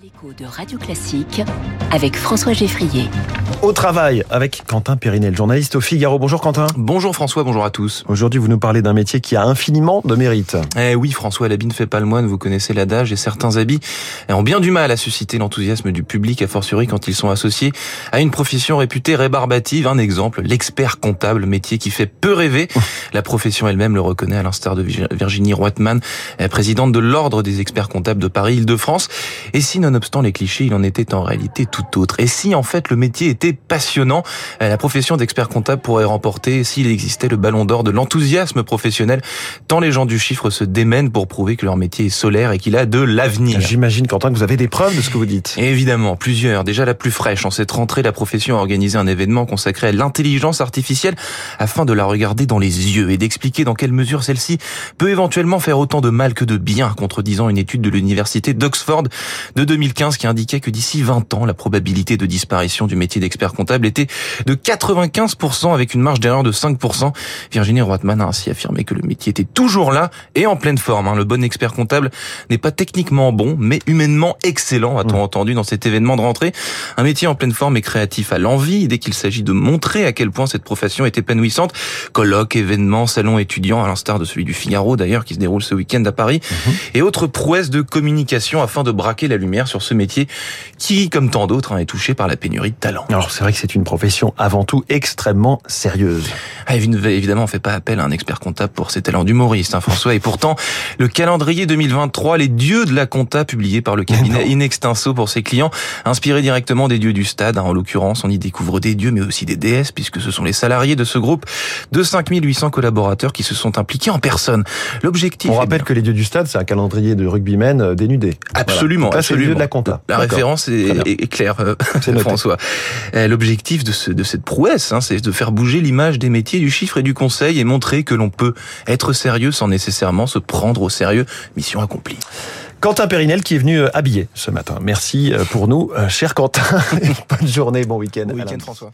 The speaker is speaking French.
L'écho de Radio Classique avec François Geffrier. Au travail avec Quentin Périnel, journaliste au Figaro. Bonjour Quentin. Bonjour François, bonjour à tous. Aujourd'hui, vous nous parlez d'un métier qui a infiniment de mérite. Eh oui, François, l'habit ne fait pas le moine, vous connaissez l'adage, et certains habits ont bien du mal à susciter l'enthousiasme du public, a fortiori quand ils sont associés à une profession réputée rébarbative. Un exemple, l'expert comptable, métier qui fait peu rêver. La profession elle-même le reconnaît, à l'instar de Virginie Roitman, présidente de l'Ordre des experts comptables de Paris-Île-de-France. Et si, nonobstant les clichés, il en était en réalité tout autre. Et si, en fait, le métier était passionnant, euh, la profession d'expert comptable pourrait remporter, s'il existait, le ballon d'or de l'enthousiasme professionnel, tant les gens du chiffre se démènent pour prouver que leur métier est solaire et qu'il a de l'avenir. J'imagine, Quentin, que vous avez des preuves de ce que vous dites. évidemment, plusieurs. Déjà la plus fraîche. En cette rentrée, la profession a organisé un événement consacré à l'intelligence artificielle afin de la regarder dans les yeux et d'expliquer dans quelle mesure celle-ci peut éventuellement faire autant de mal que de bien, contredisant une étude de l'université d'Oxford de 2015 qui indiquait que d'ici 20 ans, la probabilité de disparition du métier d'expert comptable était de 95% avec une marge d'erreur de 5%. Virginie Roitman a ainsi affirmé que le métier était toujours là et en pleine forme. Hein. Le bon expert comptable n'est pas techniquement bon, mais humainement excellent, a-t-on mmh. entendu dans cet événement de rentrée. Un métier en pleine forme et créatif à l'envie dès qu'il s'agit de montrer à quel point cette profession est épanouissante. Colloques, événements, salons étudiants, à l'instar de celui du Figaro d'ailleurs qui se déroule ce week-end à Paris, mmh. et autres prouesses de communication afin de braquer la lumière sur ce métier qui, comme tant d'autres, hein, est touché par la pénurie de talent. Alors c'est vrai que c'est une profession avant tout extrêmement sérieuse. Ah, évidemment, on fait pas appel à un expert comptable pour ses talents d'humoriste, hein, François. Et pourtant, le calendrier 2023, les dieux de la compta, publié par le cabinet Inextinso pour ses clients, inspiré directement des dieux du stade. Hein, en l'occurrence, on y découvre des dieux, mais aussi des déesses, puisque ce sont les salariés de ce groupe de 5800 collaborateurs qui se sont impliqués en personne. L'objectif. On rappelle que les dieux du stade, c'est un calendrier de rugbymen euh, dénudé. Absolument. absolument. de la compta. La référence est, claire, euh, François. Euh, l'objectif de, ce, de cette prouesse, hein, c'est de faire bouger l'image des métiers du chiffre et du conseil et montrer que l'on peut être sérieux sans nécessairement se prendre au sérieux. Mission accomplie. Quentin Périnel qui est venu euh, habiller ce matin. Merci pour nous, cher Quentin. Bonne journée, bon week-end. Bon week-end, François.